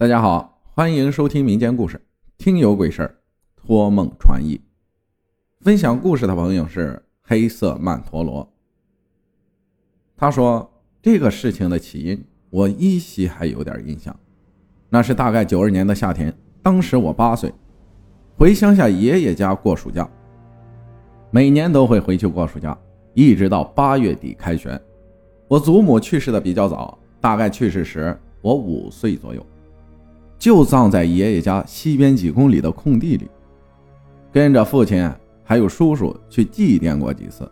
大家好，欢迎收听民间故事，听有鬼事儿，托梦传译。分享故事的朋友是黑色曼陀罗。他说这个事情的起因，我依稀还有点印象。那是大概九二年的夏天，当时我八岁，回乡下爷爷家过暑假。每年都会回去过暑假，一直到八月底开学。我祖母去世的比较早，大概去世时我五岁左右。就葬在爷爷家西边几公里的空地里，跟着父亲还有叔叔去祭奠过几次，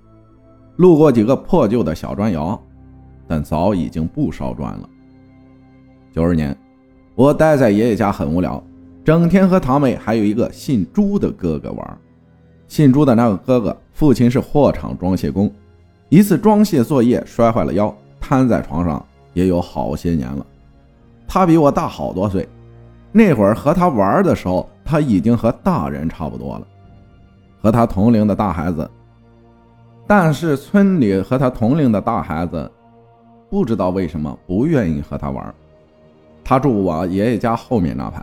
路过几个破旧的小砖窑，但早已经不烧砖了。九二年，我待在爷爷家很无聊，整天和堂妹还有一个姓朱的哥哥玩。姓朱的那个哥哥，父亲是货场装卸工，一次装卸作业摔坏了腰，瘫在床上也有好些年了。他比我大好多岁。那会儿和他玩的时候，他已经和大人差不多了，和他同龄的大孩子。但是村里和他同龄的大孩子，不知道为什么不愿意和他玩。他住我爷爷家后面那排，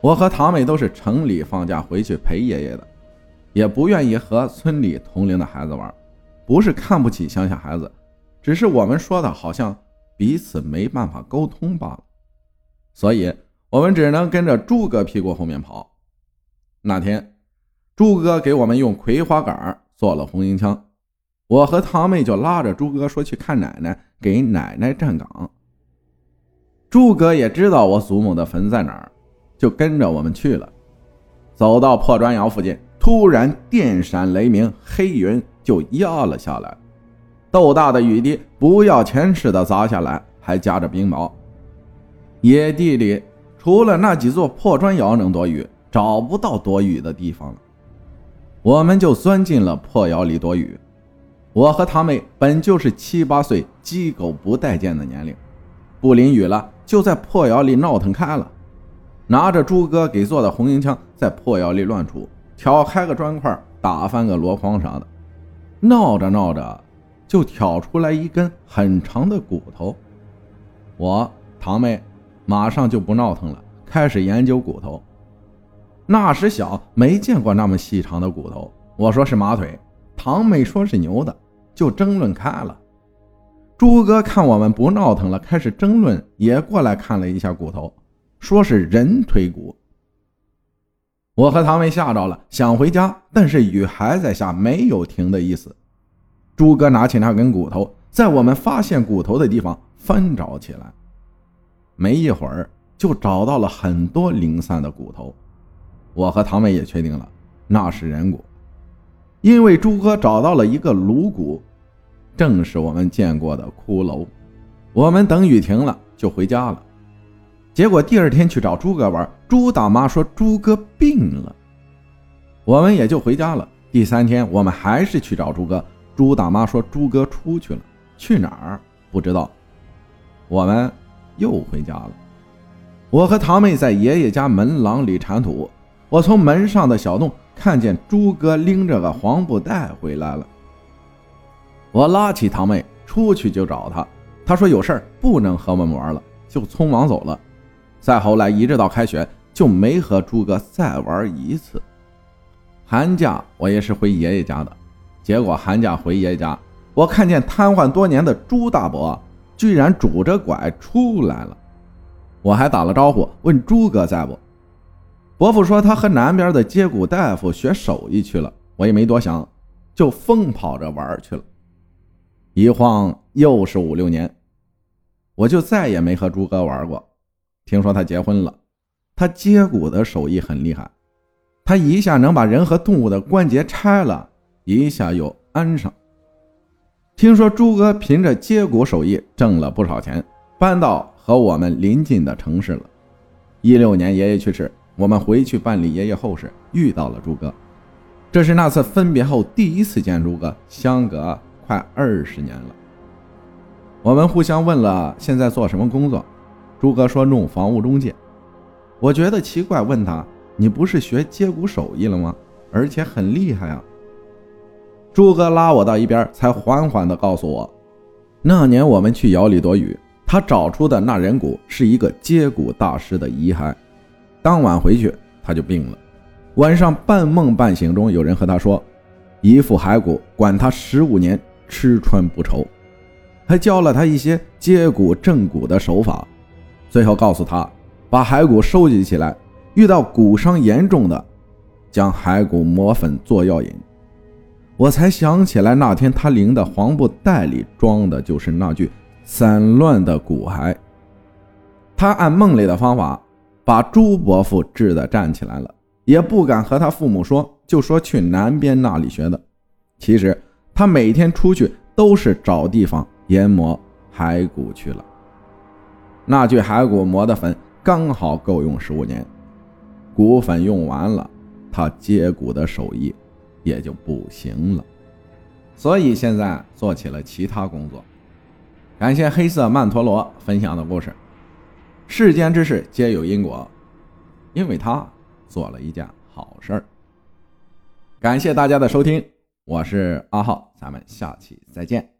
我和堂妹都是城里放假回去陪爷爷的，也不愿意和村里同龄的孩子玩。不是看不起乡下孩子，只是我们说的好像彼此没办法沟通罢了，所以。我们只能跟着朱哥屁股后面跑。那天，朱哥给我们用葵花杆做了红缨枪，我和堂妹就拉着朱哥说去看奶奶，给奶奶站岗。朱哥也知道我祖母的坟在哪儿，就跟着我们去了。走到破砖窑附近，突然电闪雷鸣，黑云就压了下来，豆大的雨滴不要钱似的砸下来，还夹着冰雹。野地里。除了那几座破砖窑能躲雨，找不到躲雨的地方了。我们就钻进了破窑里躲雨。我和堂妹本就是七八岁鸡狗不待见的年龄，不淋雨了就在破窑里闹腾开了，拿着朱哥给做的红缨枪在破窑里乱杵，挑开个砖块打翻个箩筐啥的。闹着闹着就挑出来一根很长的骨头。我堂妹。马上就不闹腾了，开始研究骨头。那时小，没见过那么细长的骨头。我说是马腿，堂妹说是牛的，就争论开了。朱哥看我们不闹腾了，开始争论，也过来看了一下骨头，说是人腿骨。我和堂妹吓着了，想回家，但是雨还在下，没有停的意思。朱哥拿起那根骨头，在我们发现骨头的地方翻找起来。没一会儿，就找到了很多零散的骨头。我和堂妹也确定了，那是人骨，因为朱哥找到了一个颅骨，正是我们见过的骷髅。我们等雨停了就回家了。结果第二天去找朱哥玩，朱大妈说朱哥病了，我们也就回家了。第三天我们还是去找朱哥，朱大妈说朱哥出去了，去哪儿不知道。我们。又回家了。我和堂妹在爷爷家门廊里铲土，我从门上的小洞看见朱哥拎着个黄布袋回来了。我拉起堂妹出去就找他，他说有事儿不能和我们玩了，就匆忙走了。再后来一直到开学就没和朱哥再玩一次。寒假我也是回爷爷家的，结果寒假回爷爷家，我看见瘫痪多年的朱大伯。居然拄着拐出来了，我还打了招呼，问朱哥在不？伯父说他和南边的接骨大夫学手艺去了，我也没多想，就疯跑着玩去了。一晃又是五六年，我就再也没和朱哥玩过。听说他结婚了，他接骨的手艺很厉害，他一下能把人和动物的关节拆了，一下又安上。听说朱哥凭着接骨手艺挣了不少钱，搬到和我们邻近的城市了。一六年爷爷去世，我们回去办理爷爷后事，遇到了朱哥。这是那次分别后第一次见朱哥，相隔快二十年了。我们互相问了现在做什么工作，朱哥说弄房屋中介。我觉得奇怪，问他：“你不是学接骨手艺了吗？而且很厉害啊。”朱哥拉我到一边，才缓缓地告诉我：“那年我们去窑里躲雨，他找出的那人骨是一个接骨大师的遗骸。当晚回去他就病了，晚上半梦半醒中，有人和他说，一副骸骨管他十五年吃穿不愁，还教了他一些接骨正骨的手法，最后告诉他把骸骨收集起来，遇到骨伤严重的，将骸骨磨粉做药引。我才想起来，那天他领的黄布袋里装的就是那具散乱的骨骸。他按梦里的方法把朱伯父治得站起来了，也不敢和他父母说，就说去南边那里学的。其实他每天出去都是找地方研磨骸骨去了。那具骸骨磨的粉刚好够用十五年，骨粉用完了，他接骨的手艺。也就不行了，所以现在做起了其他工作。感谢黑色曼陀罗分享的故事。世间之事皆有因果，因为他做了一件好事儿。感谢大家的收听，我是阿浩，咱们下期再见。